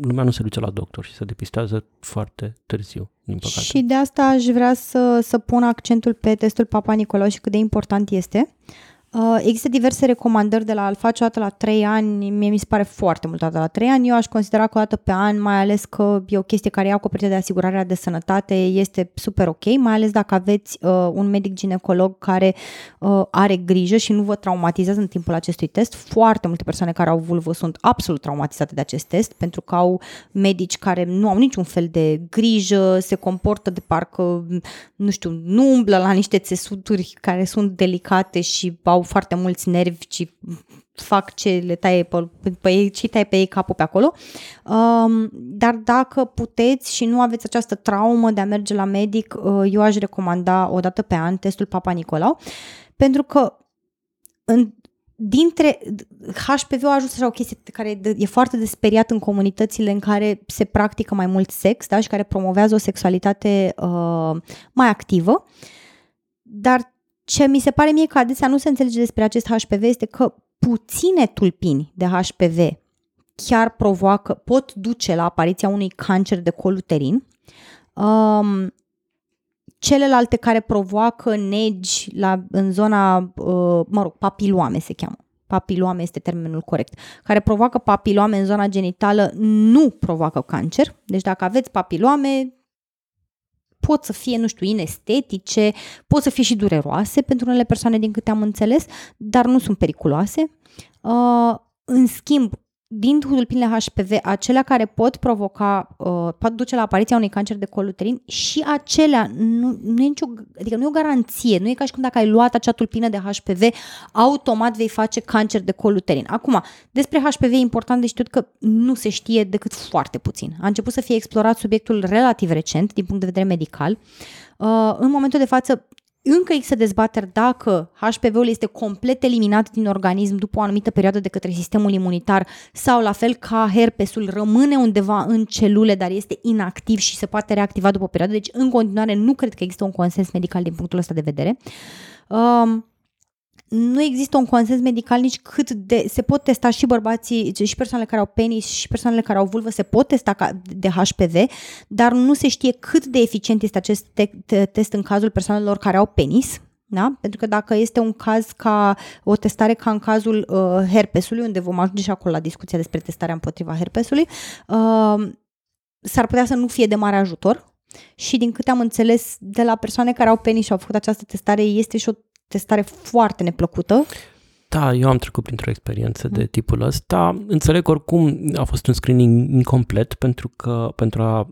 lumea nu se duce la doctor și se depistează foarte târziu, din păcate. Și de asta aș vrea să, să pun accentul pe testul Papa Nicolau și cât de important este. Uh, există diverse recomandări de la a-l face o dată la 3 ani, mie mi se pare foarte mult o dată la 3 ani, eu aș considera că o dată pe an, mai ales că e o chestie care e acoperită de asigurarea de sănătate, este super ok, mai ales dacă aveți uh, un medic ginecolog care uh, are grijă și nu vă traumatizează în timpul acestui test. Foarte multe persoane care au vulvă sunt absolut traumatizate de acest test pentru că au medici care nu au niciun fel de grijă, se comportă de parcă, nu știu, nu umblă la niște țesuturi care sunt delicate și au au foarte mulți nervi și fac ce le taie pe, pe ei, și taie pe ei capul pe acolo. Um, dar dacă puteți și nu aveți această traumă de a merge la medic, uh, eu aș recomanda o dată pe an testul Papa Nicolau, pentru că în, dintre HPV a ajuns așa o chestie care e foarte desperiat în comunitățile în care se practică mai mult sex da? și care promovează o sexualitate uh, mai activă, dar ce mi se pare mie că adesea nu se înțelege despre acest HPV este că puține tulpini de HPV chiar provoacă, pot duce la apariția unui cancer de col uterin. Um, celelalte care provoacă negi la, în zona, uh, mă rog, papiloame se cheamă. Papiloame este termenul corect. Care provoacă papiloame în zona genitală nu provoacă cancer. Deci dacă aveți papiloame, pot să fie, nu știu, inestetice, pot să fie și dureroase pentru unele persoane, din câte am înțeles, dar nu sunt periculoase. Uh, în schimb, din tulpinile HPV, acelea care pot provoca, uh, pot duce la apariția unui cancer de col uterin și acelea, nu, nu e nicio, adică nu e o garanție, nu e ca și cum dacă ai luat acea tulpină de HPV, automat vei face cancer de col uterin. Acum, despre HPV e important de știut că nu se știe decât foarte puțin. A început să fie explorat subiectul relativ recent, din punct de vedere medical. Uh, în momentul de față, încă există dezbateri dacă HPV-ul este complet eliminat din organism după o anumită perioadă de către sistemul imunitar sau la fel ca herpesul rămâne undeva în celule, dar este inactiv și se poate reactiva după o perioadă. Deci, în continuare, nu cred că există un consens medical din punctul ăsta de vedere. Um, nu există un consens medical nici cât de... Se pot testa și bărbații, și persoanele care au penis și persoanele care au vulvă se pot testa de HPV, dar nu se știe cât de eficient este acest te- test în cazul persoanelor care au penis, da? Pentru că dacă este un caz ca o testare ca în cazul uh, herpesului, unde vom ajunge și acolo la discuția despre testarea împotriva herpesului, uh, s-ar putea să nu fie de mare ajutor. Și din câte am înțeles de la persoane care au penis și au făcut această testare, este și o testare foarte neplăcută. Da, eu am trecut printr-o experiență de tipul ăsta. Înțeleg oricum a fost un screening incomplet pentru că pentru a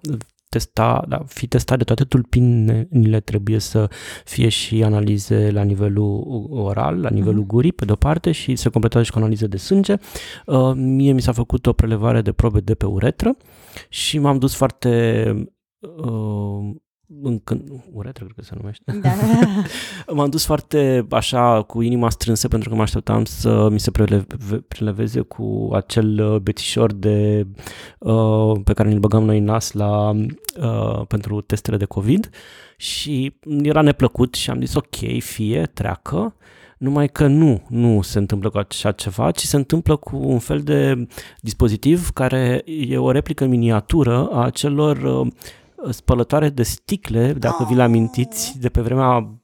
testa, da, fi testat de toate tulpinile trebuie să fie și analize la nivelul oral, la nivelul uh-huh. gurii, pe de-o parte, și se completează și cu analize de sânge. Uh, mie mi s-a făcut o prelevare de probe de pe uretră și m-am dus foarte uh, încă, uretră, cred că se numește. Da. M-am dus foarte așa cu inima strânsă pentru că mă așteptam să mi se preleve, preleveze cu acel uh, betișor de, uh, pe care îl băgăm noi în nas la, uh, pentru testele de COVID și era neplăcut și am zis ok, fie, treacă, numai că nu, nu se întâmplă cu așa ceva, ci se întâmplă cu un fel de dispozitiv care e o replică în miniatură a celor uh, spălătoare de sticle, dacă vi le amintiți, de pe vremea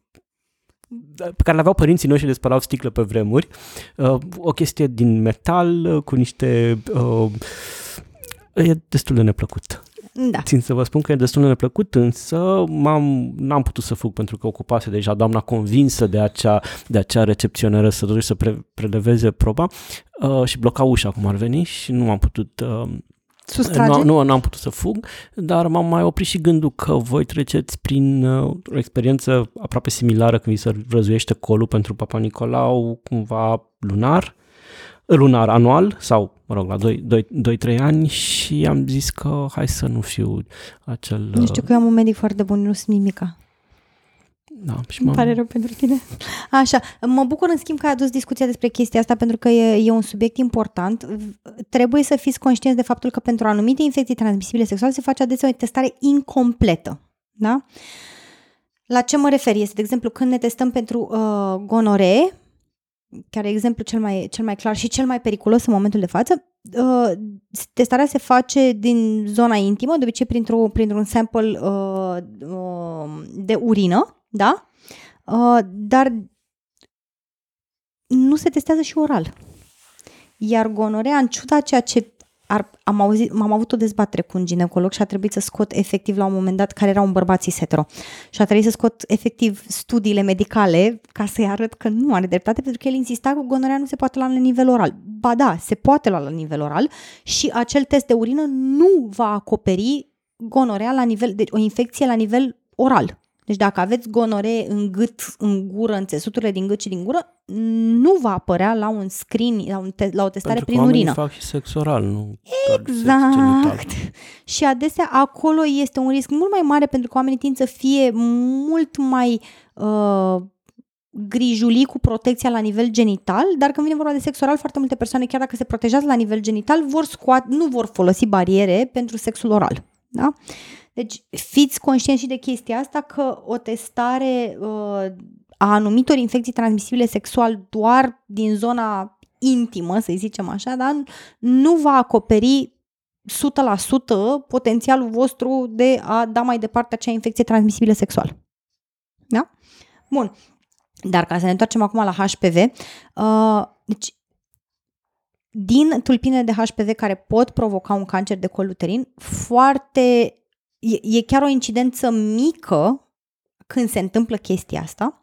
pe care le aveau părinții noștri de spălau sticle pe vremuri. Uh, o chestie din metal uh, cu niște... Uh, e destul de neplăcut. Da. Țin să vă spun că e destul de neplăcut, însă m-am, n-am putut să fug pentru că ocupase deja doamna convinsă de acea, de acea recepționeră să duci să pre, preleveze proba uh, și bloca ușa cum ar veni și nu am putut uh, Sustrage? Nu, nu am putut să fug, dar m-am mai oprit și gândul că voi treceți prin uh, o experiență aproape similară când vi se răzuiește colul pentru Papa Nicolau, cumva lunar, lunar anual sau, mă rog, la 2-3 ani și am zis că hai să nu fiu acel... Nu știu că eu am un medic foarte bun, nu sunt nimica. Da, și Îmi pare rău pentru tine. Așa, mă bucur în schimb că ai adus discuția despre chestia asta pentru că e, e un subiect important. Trebuie să fiți conștienți de faptul că pentru anumite infecții transmisibile sexuale se face adesea o testare incompletă. Da? La ce mă refer? Este, de exemplu, când ne testăm pentru uh, gonoree, care e exemplu cel mai, cel mai clar și cel mai periculos în momentul de față, uh, testarea se face din zona intimă, de obicei printr-un, printr-un sample uh, uh, de urină, da? Uh, dar nu se testează și oral. Iar gonorea, în ciuda ceea ce ar, am, auzit, am avut o dezbatere cu un ginecolog și a trebuit să scot efectiv la un moment dat care era un bărbat hetero și a trebuit să scot efectiv studiile medicale ca să-i arăt că nu are dreptate pentru că el insista că gonorea nu se poate lua la nivel oral. Ba da, se poate lua la nivel oral și acel test de urină nu va acoperi gonorea la nivel, deci o infecție la nivel oral. Deci dacă aveți gonoree în gât, în gură, în țesuturile din gât și din gură, nu va apărea la un screen, la, un te- la o testare Pentru prin urină. fac și sex oral, nu Exact. Și adesea acolo este un risc mult mai mare pentru că oamenii tind să fie mult mai uh, grijuli cu protecția la nivel genital, dar când vine vorba de sex oral, foarte multe persoane, chiar dacă se protejează la nivel genital, vor scoate, nu vor folosi bariere pentru sexul oral. Da? Deci fiți conștienți și de chestia asta că o testare uh, a anumitor infecții transmisibile sexual doar din zona intimă, să zicem așa, da? nu va acoperi 100% potențialul vostru de a da mai departe acea infecție transmisibilă sexual. Da? Bun. Dar ca să ne întoarcem acum la HPV, uh, deci din tulpinele de HPV care pot provoca un cancer de col uterin, foarte e, e chiar o incidență mică când se întâmplă chestia asta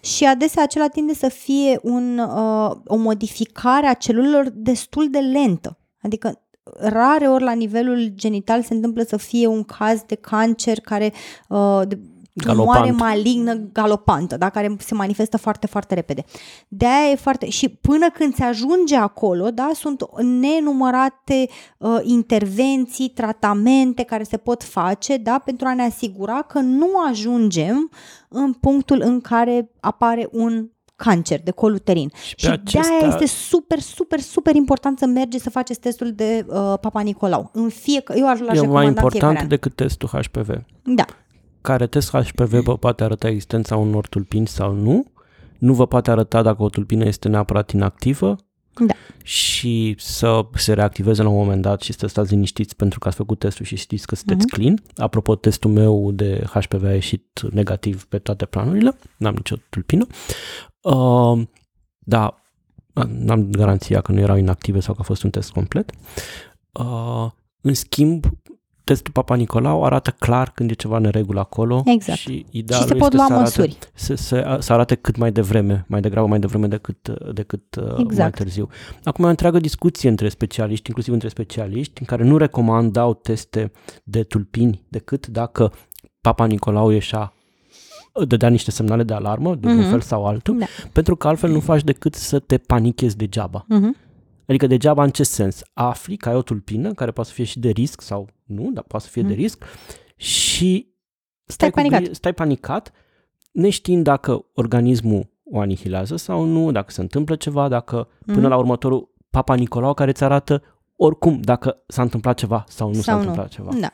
și adesea acela tinde să fie un, uh, o modificare a celulelor destul de lentă. Adică rare ori la nivelul genital se întâmplă să fie un caz de cancer care uh, de, tumoare malignă galopantă, da? care se manifestă foarte, foarte repede. de aia e foarte... Și până când se ajunge acolo, da, sunt nenumărate uh, intervenții, tratamente care se pot face, da, pentru a ne asigura că nu ajungem în punctul în care apare un cancer de col uterin. Și, și acesta... de-aia este super, super, super important să mergeți să faceți testul de uh, Papa Nicolau. În fiecare, eu aș l-aș E mai important decât testul HPV. Da care test HPV vă poate arăta existența unor tulpini sau nu, nu vă poate arăta dacă o tulpină este neapărat inactivă da. și să se reactiveze la un moment dat și să stați liniștiți pentru că ați făcut testul și știți că sunteți uh-huh. clean. Apropo, testul meu de HPV a ieșit negativ pe toate planurile, n-am nicio tulpină. Uh, da, n-am garanția că nu erau inactive sau că a fost un test complet. Uh, în schimb, testul Papa Nicolau arată clar când e ceva neregulă acolo exact. și idealul și se pot este lua să arate, măsuri. Să, să, să arate cât mai devreme, mai degrabă mai devreme decât, decât uh, exact. mai târziu. Acum e o întreagă discuție între specialiști, inclusiv între specialiști, în care nu recomandau teste de tulpini decât dacă Papa Nicolau ieșea dădea niște semnale de alarmă, de mm-hmm. un mhm. fel sau altul, da. pentru că altfel nu faci decât să te panichezi degeaba. Mm-hmm. Adică degeaba în ce sens? Afli că ai o tulpină care poate să fie și de risc sau nu, dar poate să fie mm. de risc și stai, stai panicat. Cu, stai panicat neștiind dacă organismul o anihilează sau nu, dacă se întâmplă ceva, dacă mm. până la următorul Papa Nicolau care îți arată oricum dacă s-a întâmplat ceva sau nu sau s-a nu. întâmplat ceva. Da.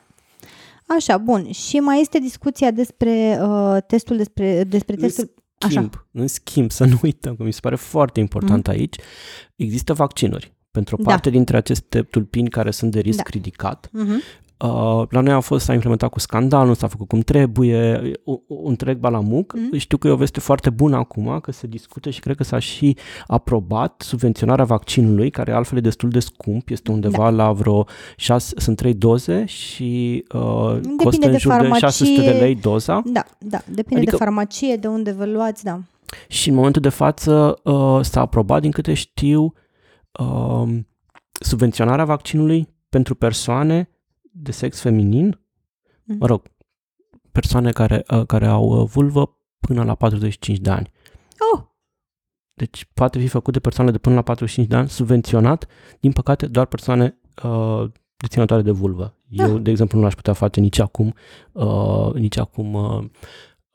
Așa, bun. Și mai este discuția despre uh, testul despre, despre testul schimb, Așa. în schimb, să nu uităm, că mi se pare foarte important mm. aici, există vaccinuri pentru o parte da. dintre aceste tulpini care sunt de risc da. ridicat. Mm-hmm. Uh, la noi a fost, s-a implementat cu scandal, nu s-a făcut cum trebuie, un întreg balamuc. Mm. Știu că e o veste foarte bună acum, că se discută și cred că s-a și aprobat subvenționarea vaccinului, care altfel e destul de scump, este undeva da. la vreo 6, sunt 3 doze și uh, costă în jur farmacie, de 600 de lei doza. Da, da, depinde adică, de farmacie, de unde vă luați, da. Și în momentul de față uh, s-a aprobat, din câte știu, uh, subvenționarea vaccinului pentru persoane de sex feminin, mm. mă rog, persoane care, uh, care au uh, vulvă până la 45 de ani. Oh! Deci poate fi făcut de persoane de până la 45 de ani, subvenționat, din păcate doar persoane uh, deținătoare de vulvă. Da. Eu, de exemplu, nu l-aș putea face nici acum, uh, nici acum uh,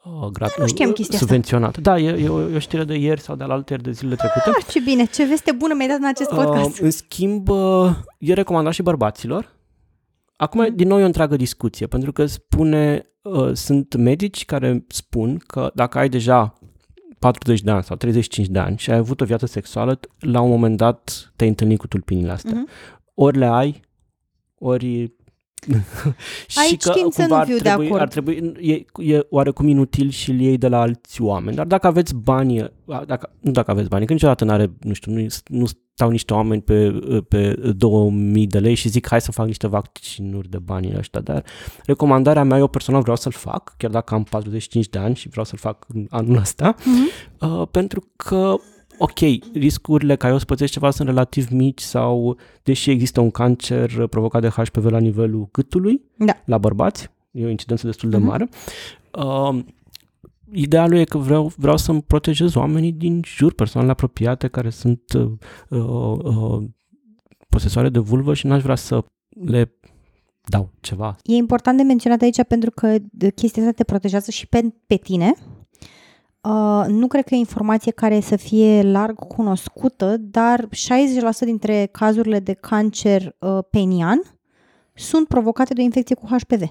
uh, grat- nu știam chestia subvenționat. Asta. Da, e, e, o, e o știre de ieri sau de la alte de zilele trecute. Ah, ce bine, ce veste bună mi-ai dat în acest podcast. Uh, în schimb, uh, e recomandat și bărbaților Acum, mm. din nou, e o întreagă discuție, pentru că spune, uh, sunt medici care spun că dacă ai deja 40 de ani sau 35 de ani și ai avut o viață sexuală, la un moment dat te-ai întâlnit cu tulpinile astea. Mm-hmm. Ori le ai, ori Aici și că timp să nu fiu trebui, de acord. Ar trebui, e, e oarecum inutil și îl iei de la alți oameni. Dar dacă aveți bani, dacă, nu dacă aveți bani, că niciodată nu are, nu știu, nu, nu stau niște oameni pe, pe 2000 de lei și zic hai să fac niște vaccinuri de bani ăștia, dar recomandarea mea, eu personal vreau să-l fac, chiar dacă am 45 de ani și vreau să-l fac anul ăsta, mm-hmm. uh, pentru că ok, riscurile ca eu să pățesc ceva sunt relativ mici sau, deși există un cancer provocat de HPV la nivelul gâtului, da. la bărbați, e o incidență destul de mhm. mare, uh, idealul e că vreau, vreau să-mi protejez oamenii din jur, persoanele apropiate care sunt uh, uh, uh, posesoare de vulvă și n-aș vrea să le dau ceva. E important de menționat aici pentru că chestia asta te protejează și pe, pe tine, Uh, nu cred că e informație care să fie larg cunoscută, dar 60% dintre cazurile de cancer uh, penian sunt provocate de o infecție cu HPV.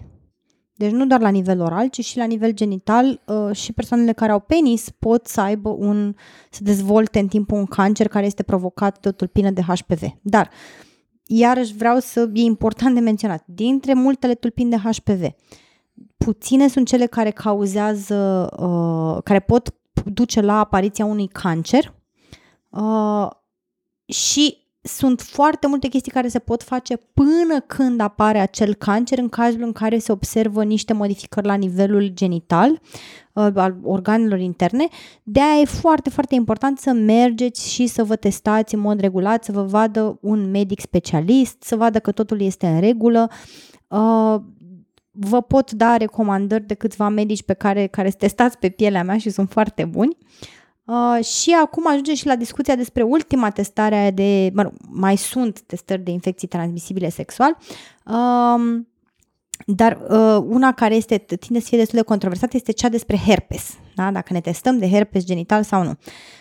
Deci nu doar la nivel oral, ci și la nivel genital uh, și persoanele care au penis pot să aibă un, să dezvolte în timp un cancer care este provocat de o tulpină de HPV. Dar, iarăși vreau să, e important de menționat, dintre multele tulpini de HPV, puține sunt cele care cauzează, uh, care pot duce la apariția unui cancer uh, și sunt foarte multe chestii care se pot face până când apare acel cancer în cazul în care se observă niște modificări la nivelul genital uh, al organelor interne. De aia e foarte, foarte important să mergeți și să vă testați în mod regulat, să vă vadă un medic specialist, să vadă că totul este în regulă. Uh, vă pot da recomandări de câțiva medici pe care, care sunt testați pe pielea mea și sunt foarte buni. Uh, și acum ajunge și la discuția despre ultima testare de, mă rog, mai sunt testări de infecții transmisibile sexual. Uh, dar uh, una care este, tinde să fie destul de controversată este cea despre herpes, da? dacă ne testăm de herpes genital sau nu.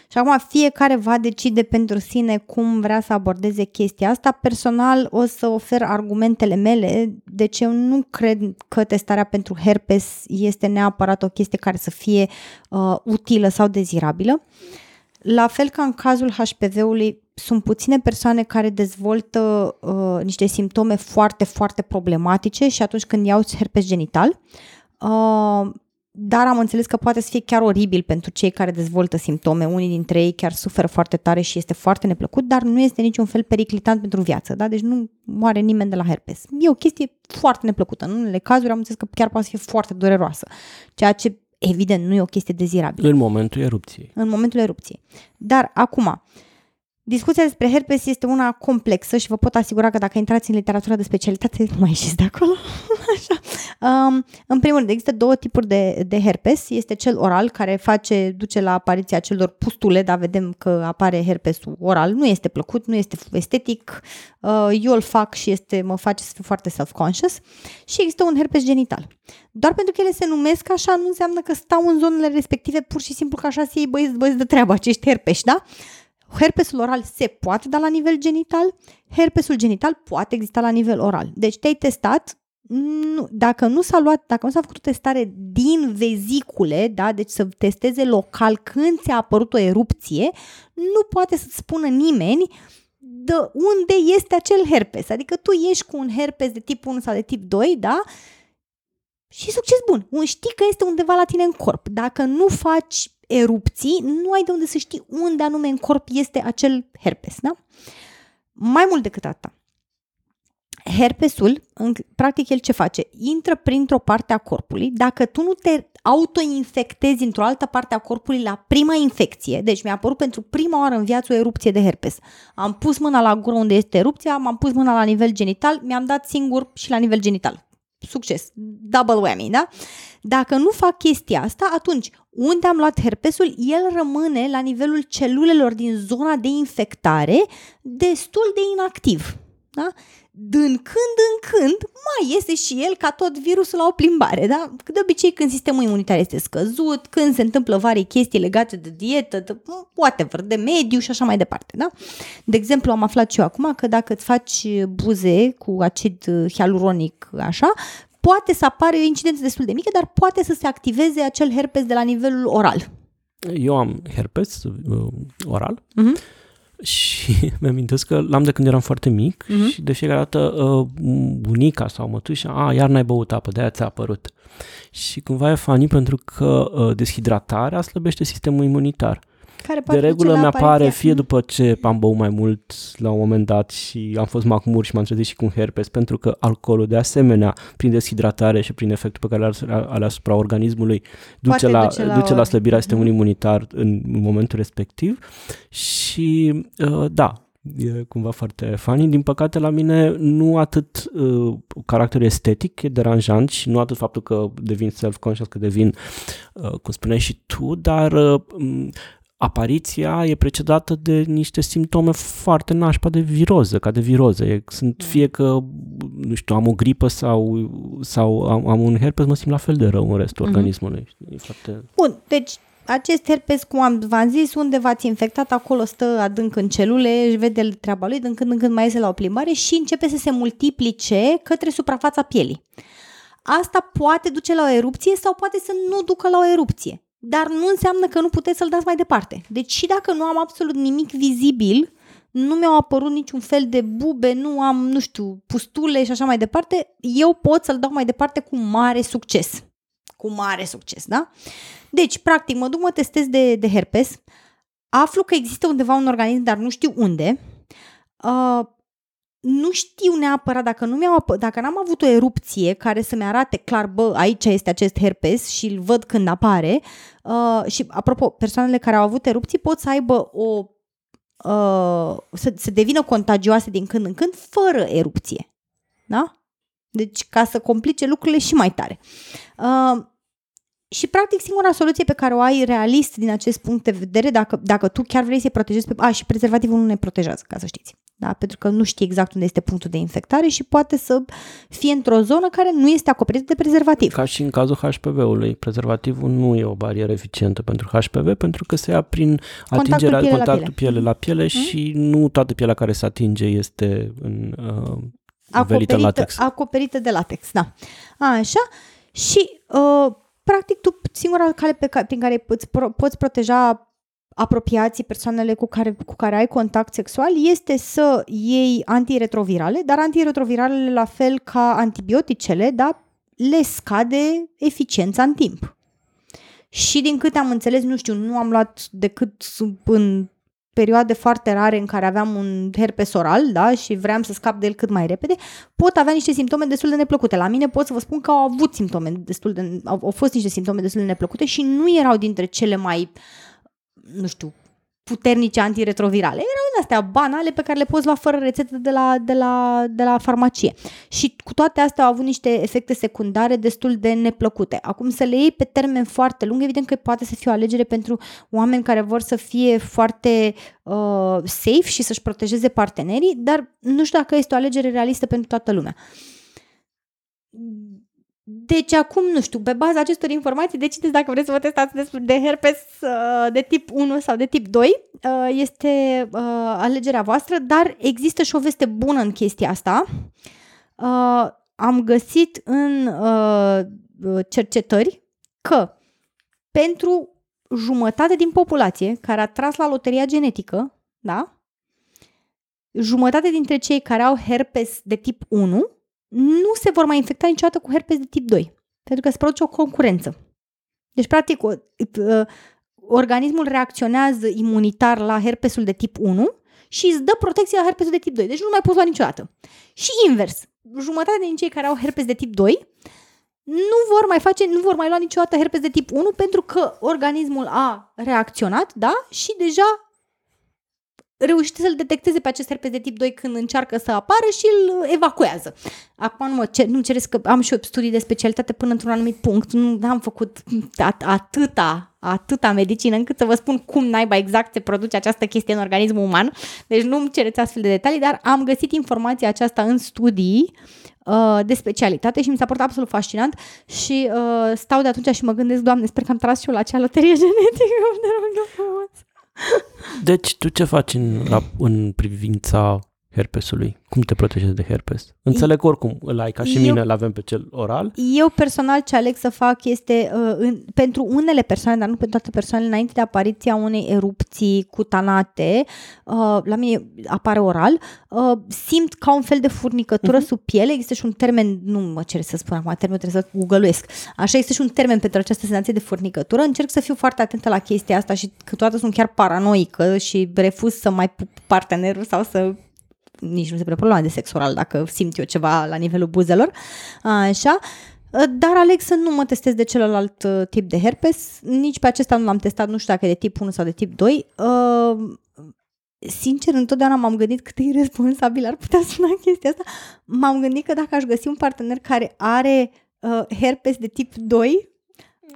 Și acum fiecare va decide pentru sine cum vrea să abordeze chestia asta. Personal o să ofer argumentele mele, deci eu nu cred că testarea pentru herpes este neapărat o chestie care să fie uh, utilă sau dezirabilă. La fel ca în cazul HPV-ului, sunt puține persoane care dezvoltă uh, niște simptome foarte, foarte problematice și atunci când iau herpes genital, uh, dar am înțeles că poate să fie chiar oribil pentru cei care dezvoltă simptome. Unii dintre ei chiar suferă foarte tare și este foarte neplăcut, dar nu este niciun fel periclitant pentru viață, da? Deci nu moare nimeni de la herpes. E o chestie foarte neplăcută. În unele cazuri am înțeles că chiar poate să fie foarte dureroasă, ceea ce evident nu e o chestie dezirabilă. În momentul erupției. În momentul erupției. Dar acum, uh, Discuția despre herpes este una complexă și vă pot asigura că dacă intrați în literatura de specialitate, nu mai ieșiți de acolo. Așa. Um, în primul rând, există două tipuri de, de herpes. Este cel oral, care face, duce la apariția celor pustule, dar vedem că apare herpesul oral. Nu este plăcut, nu este estetic. Uh, eu îl fac și este, mă face să fiu foarte self-conscious. Și există un herpes genital. Doar pentru că ele se numesc așa, nu înseamnă că stau în zonele respective pur și simplu că așa se iei băieți, băieți de treabă, acești herpeși, da? Herpesul oral se poate da la nivel genital, herpesul genital poate exista la nivel oral. Deci te-ai testat, nu, dacă nu s-a luat, dacă nu s-a făcut o testare din vezicule, da, deci să testeze local când ți-a apărut o erupție, nu poate să-ți spună nimeni de unde este acel herpes. Adică tu ești cu un herpes de tip 1 sau de tip 2, da? Și succes bun. Știi că este undeva la tine în corp. Dacă nu faci erupții, nu ai de unde să știi unde anume în corp este acel herpes, da? Mai mult decât atât, herpesul, în, practic el ce face? Intră printr-o parte a corpului. Dacă tu nu te autoinfectezi într-o altă parte a corpului la prima infecție, deci mi-a apărut pentru prima oară în viață o erupție de herpes. Am pus mâna la gură unde este erupția, m-am pus mâna la nivel genital, mi-am dat singur și la nivel genital. Succes, double whammy, da? Dacă nu fac chestia asta, atunci unde am luat herpesul, el rămâne la nivelul celulelor din zona de infectare destul de inactiv. Da? Din când în când mai iese și el ca tot virusul la o plimbare, da? De obicei când sistemul imunitar este scăzut, când se întâmplă vari chestii legate de dietă, de whatever, de mediu și așa mai departe, da? De exemplu, am aflat și eu acum că dacă îți faci buze cu acid hialuronic, așa, poate să apară o incidență destul de mică, dar poate să se activeze acel herpes de la nivelul oral. Eu am herpes uh, oral. Uh-huh și mi-amintesc că l-am de când eram foarte mic uh-huh. și de fiecare dată uh, bunica sau mătușa, a, iar n-ai băut apă, de-aia ți-a apărut. Și cumva e funny pentru că uh, deshidratarea slăbește sistemul imunitar. Care de regulă mi-apare fie după ce am băut mai mult la un moment dat și am fost macmur și m-am trezit și cu un herpes, pentru că alcoolul de asemenea, prin deshidratare și prin efectul pe care îl are asupra organismului, duce la, duce la, duce la slăbirea sistemului mhm. imunitar în, în momentul respectiv și uh, da, e cumva foarte funny. Din păcate la mine nu atât uh, caracterul estetic e deranjant și nu atât faptul că devin self-conscious, că devin, uh, cum spuneai și tu, dar uh, apariția e precedată de niște simptome foarte nașpa de viroză, ca de viroză. Sunt da. fie că, nu știu, am o gripă sau, sau am, am un herpes, mă simt la fel de rău în restul mm-hmm. organismului. E foarte... Bun, deci acest herpes, cum am, v-am zis, unde v-ați infectat, acolo stă adânc în celule, își vede treaba lui, din când în când mai iese la o plimbare și începe să se multiplice către suprafața pielii. Asta poate duce la o erupție sau poate să nu ducă la o erupție dar nu înseamnă că nu puteți să-l dați mai departe. Deci și dacă nu am absolut nimic vizibil, nu mi-au apărut niciun fel de bube, nu am, nu știu, pustule și așa mai departe, eu pot să-l dau mai departe cu mare succes. Cu mare succes, da? Deci, practic, mă duc, mă testez de, de herpes, aflu că există undeva un organism, dar nu știu unde, uh, nu știu neapărat dacă nu mi-au, dacă n-am avut o erupție care să-mi arate clar, bă, aici este acest herpes și îl văd când apare. Uh, și, apropo, persoanele care au avut erupții pot să aibă o uh, să, să devină contagioase din când în când fără erupție. Da? Deci ca să complice lucrurile și mai tare. Uh, și, practic, singura soluție pe care o ai realist din acest punct de vedere, dacă, dacă tu chiar vrei să-i protejezi pe... A, și prezervativul nu ne protejează, ca să știți. Da? Pentru că nu știi exact unde este punctul de infectare și poate să fie într-o zonă care nu este acoperită de prezervativ. Ca și în cazul HPV-ului, prezervativul nu e o barieră eficientă pentru HPV pentru că se ia prin atingerea contactul piele contactul la piele, piele la piele mm? și nu toată pielea care se atinge este în uh, acoperită, latex. acoperită de latex, da. A, așa. Și uh, practic tu singura cale pe care, prin care îți pro, poți proteja apropiații, persoanele cu care, cu care ai contact sexual, este să iei antiretrovirale, dar antiretroviralele, la fel ca antibioticele, da, le scade eficiența în timp. Și din câte am înțeles, nu știu, nu am luat decât în perioade foarte rare în care aveam un herpes oral, da, și vreau să scap de el cât mai repede, pot avea niște simptome destul de neplăcute. La mine pot să vă spun că au avut simptome destul de, au, au fost niște simptome destul de neplăcute și nu erau dintre cele mai, nu știu, puternice antiretrovirale. Erau din astea banale pe care le poți lua fără rețetă de la, de, la, de la farmacie. Și cu toate astea au avut niște efecte secundare destul de neplăcute. Acum să le iei pe termen foarte lung, evident că poate să fie o alegere pentru oameni care vor să fie foarte uh, safe și să-și protejeze partenerii, dar nu știu dacă este o alegere realistă pentru toată lumea deci acum, nu știu, pe baza acestor informații decideți dacă vreți să vă testați de herpes uh, de tip 1 sau de tip 2. Uh, este uh, alegerea voastră, dar există și o veste bună în chestia asta. am găsit în uh, cercetări că pentru jumătate din populație care a tras la loteria genetică, da? Jumătate dintre cei care au herpes de tip 1 nu se vor mai infecta niciodată cu herpes de tip 2, pentru că se produce o concurență. Deci, practic, o, uh, organismul reacționează imunitar la herpesul de tip 1 și îți dă protecție la herpesul de tip 2. Deci nu mai poți lua niciodată. Și invers, jumătate din cei care au herpes de tip 2 nu vor mai face, nu vor mai lua niciodată herpes de tip 1 pentru că organismul a reacționat, da? Și deja reușește să-l detecteze pe acest herpes de tip 2 când încearcă să apară și îl evacuează. Acum nu mă cer, nu cereți că am și eu studii de specialitate până într-un anumit punct, nu am făcut at- atâta, atâta medicină încât să vă spun cum naiba exact se produce această chestie în organismul uman, deci nu-mi cereți astfel de detalii, dar am găsit informația aceasta în studii uh, de specialitate și mi s-a părut absolut fascinant și uh, stau de atunci și mă gândesc, Doamne, sper că am tras și eu la acea loterie genetică, de rog frumos. Deci tu ce faci în, la, în privința herpesului? Cum te protejezi de herpes? Înțeleg că oricum îl ai ca și Eu- mine, îl avem pe cel oral. Eu personal ce aleg să fac este uh, în, pentru unele persoane, dar nu pentru toate persoanele, înainte de apariția unei erupții cutanate, uh, la mine apare oral, uh, simt ca un fel de furnicătură Mhm. uh-huh. sub piele, există și un termen, nu mă cer să spun acum termenul, trebuie să googăluiesc, așa este și un termen pentru această senzație de furnicătură, încerc să fiu foarte atentă la chestia asta și câteodată sunt chiar paranoică și refuz să mai pup partenerul sau să nici nu se pune problema de sex oral dacă simt eu ceva la nivelul buzelor, așa, dar aleg să nu mă testez de celălalt uh, tip de herpes, nici pe acesta nu l-am testat, nu știu dacă e de tip 1 sau de tip 2. Uh, sincer, întotdeauna m-am gândit cât de irresponsabil ar putea suna chestia asta. M-am gândit că dacă aș găsi un partener care are uh, herpes de tip 2,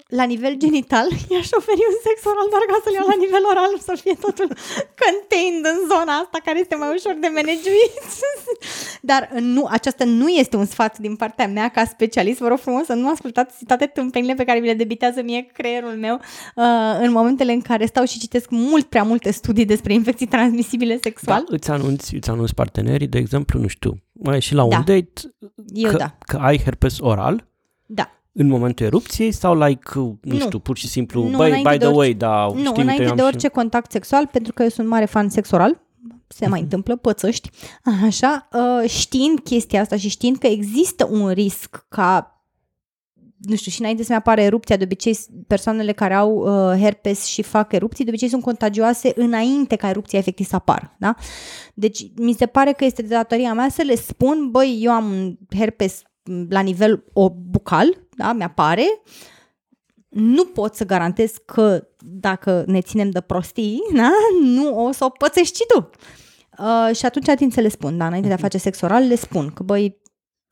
la nivel genital, i-aș oferi un sex oral doar ca să-l iau la nivel oral, să fie totul contained în zona asta care este mai ușor de managuit. Dar nu, aceasta nu este un sfat din partea mea ca specialist. Vă rog frumos să nu ascultați toate tâmpenile pe care mi le debitează mie creierul meu uh, în momentele în care stau și citesc mult prea multe studii despre infecții transmisibile sexual. Da, îți anunți, îți anunți partenerii, de exemplu, nu știu, mai ieși la un Da. date Eu că, da. că ai herpes oral Da. În momentul erupției sau like, nu, Nu. știu, pur și simplu, Nu, băi, înainte by de the way, orice- da, Nu, știi, uite, înainte eu am de și- orice contact sexual, pentru că eu sunt mare fan sex oral, se mai Mhm. întâmplă, pățăști, așa, uh, știind chestia asta și știind că există un risc ca nu știu, și înainte să-mi apară erupția, de obicei persoanele care au uh, herpes și fac erupții, de obicei sunt contagioase înainte ca erupția efectiv să apară, da? Deci mi se pare că este de datoria mea să le spun, băi, eu am un herpes la nivel o bucal, da, mi-apare, nu pot să garantez că dacă ne ținem de prostii, da, nu o să o pățești și tu. Uh, și atunci ating să le spun, da, înainte de a face sex oral, le spun că, băi,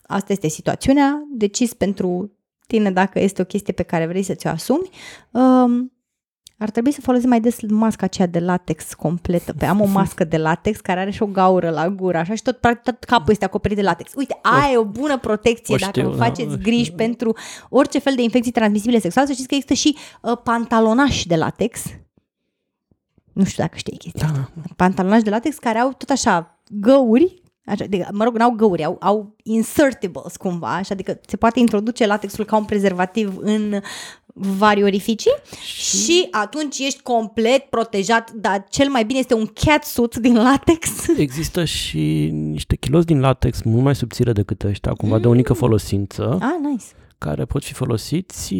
asta este situația, decis pentru tine dacă este o chestie pe care vrei să ți-o asumi. Um, ar trebui să folosim mai des masca aceea de latex completă. Pe am o mască de latex care are și o gaură la gură, așa și tot, practic, tot capul este acoperit de latex. Uite, aia e o bună protecție o dacă știu, vă da, faceți o griji știu. pentru orice fel de infecții transmisibile sexuale. Să știți că există și uh, pantalonași de latex. Nu știu dacă știi chestia Da, asta. Pantalonași de latex care au tot așa găuri Așa, adică, mă rog, n-au găuri, au, au insertables cumva, așa, adică se poate introduce latexul ca un prezervativ în vari orificii și, și atunci ești complet protejat, dar cel mai bine este un catsuit din latex. Există și niște chiloți din latex mult mai subțire decât ăștia, cumva de unică folosință, Ah, nice. care pot fi folosiți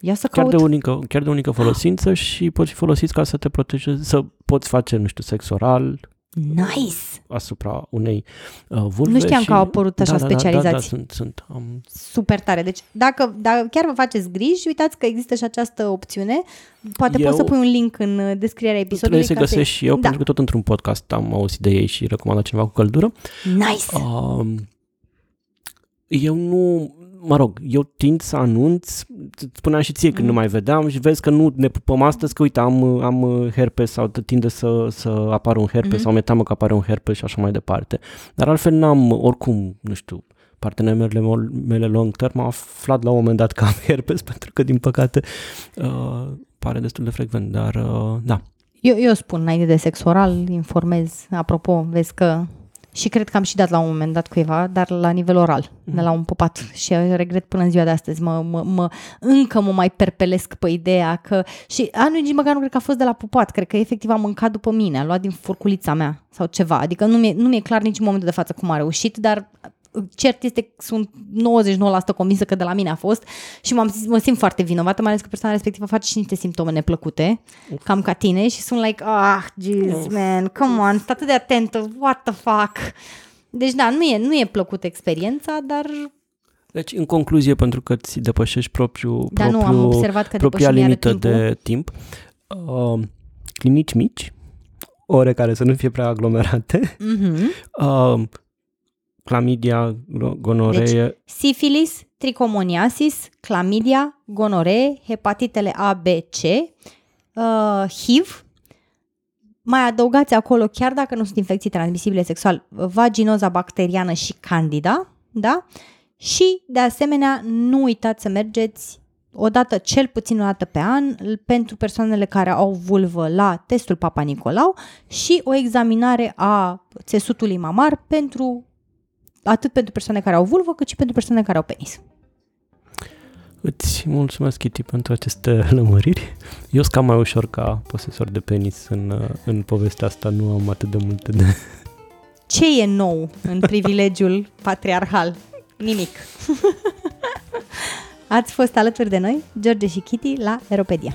Ia să chiar caut. de, unică, chiar de unică folosință și pot fi folosiți ca să te protejezi, să poți face, nu știu, sex oral Nice! asupra unei uh, vulve. Nu știam și... că au apărut așa da, da, da, Da, da, specializații. sunt, sunt. Um, Super tare. Deci, dacă, dacă chiar vă faceți griji, uitați că există și această opțiune. Poate Eu- poți să pui un link în uh, descrierea episodului. trebuie să ca găsesc și eu, Da. pentru că tot într-un podcast am auzit de ei și recomandă cineva cu căldură. Nice! Um, eu nu, mă rog, eu tind să anunț, îți spuneam și ție când Mm. nu mai vedeam și vezi că nu ne pupăm astăzi, că uite, am, am herpes sau tinde să, să apară un herpes Mhm. sau mi-e teamă că apare un herpes și așa mai departe. Dar altfel n-am, oricum, nu știu, partenerele mele- mele long term au aflat la un moment dat că am herpes pentru că, din păcate, uh, pare destul de frecvent, dar uh, da. Eu, eu spun înainte de sex oral, informez, apropo, vezi că și cred că am și dat la un moment dat cuiva, dar la nivel oral, de la un pupat. Și regret până în ziua de astăzi, mă, mă, mă, încă mă mai perpelesc pe ideea că, și anul nici măcar nu cred că a fost de la pupat, cred că efectiv a mâncat după mine, a luat din furculița mea sau ceva, adică nu mi-e, nu mi-e clar nici în momentul de față cum a reușit, dar cert este, sunt 99% convinsă că de la mine a fost și m-am, mă simt foarte vinovată, mai ales că persoana respectivă face și niște simptome neplăcute, cam ca tine și sunt like, ah, jeez, man, come on, stai atât de atentă, what the fuck. Deci da, nu e, nu e plăcută experiența, dar deci, în concluzie, pentru că îți depășești propriu, da, propriu, nu, am observat că propria limită timpul. de timp, uh, clinici mici, ore care să nu fie prea aglomerate, Mm-hmm. uh, clamidia, gonoree, Deci, sifilis, tricomoniasis, clamidia, gonoree, hepatitele A, B, C, uh, HIV, mai adăugați acolo, chiar dacă nu sunt infecții transmisibile sexual, vaginoza bacteriană și candida, da? Și, de asemenea, nu uitați să mergeți o dată, cel puțin o dată pe an, pentru persoanele care au vulvă la testul Papa Nicolau și o examinare a țesutului mamar pentru atât pentru persoane care au vulvă, cât și pentru persoane care au penis. Îți mulțumesc, Kitty, pentru aceste lămuriri. Eu sunt cam mai ușor ca posesor de penis în, în povestea asta, nu am atât de multe de... Ce e nou în privilegiul patriarhal? Nimic. Ați fost alături de noi, George și Kitty, la Aeropedia.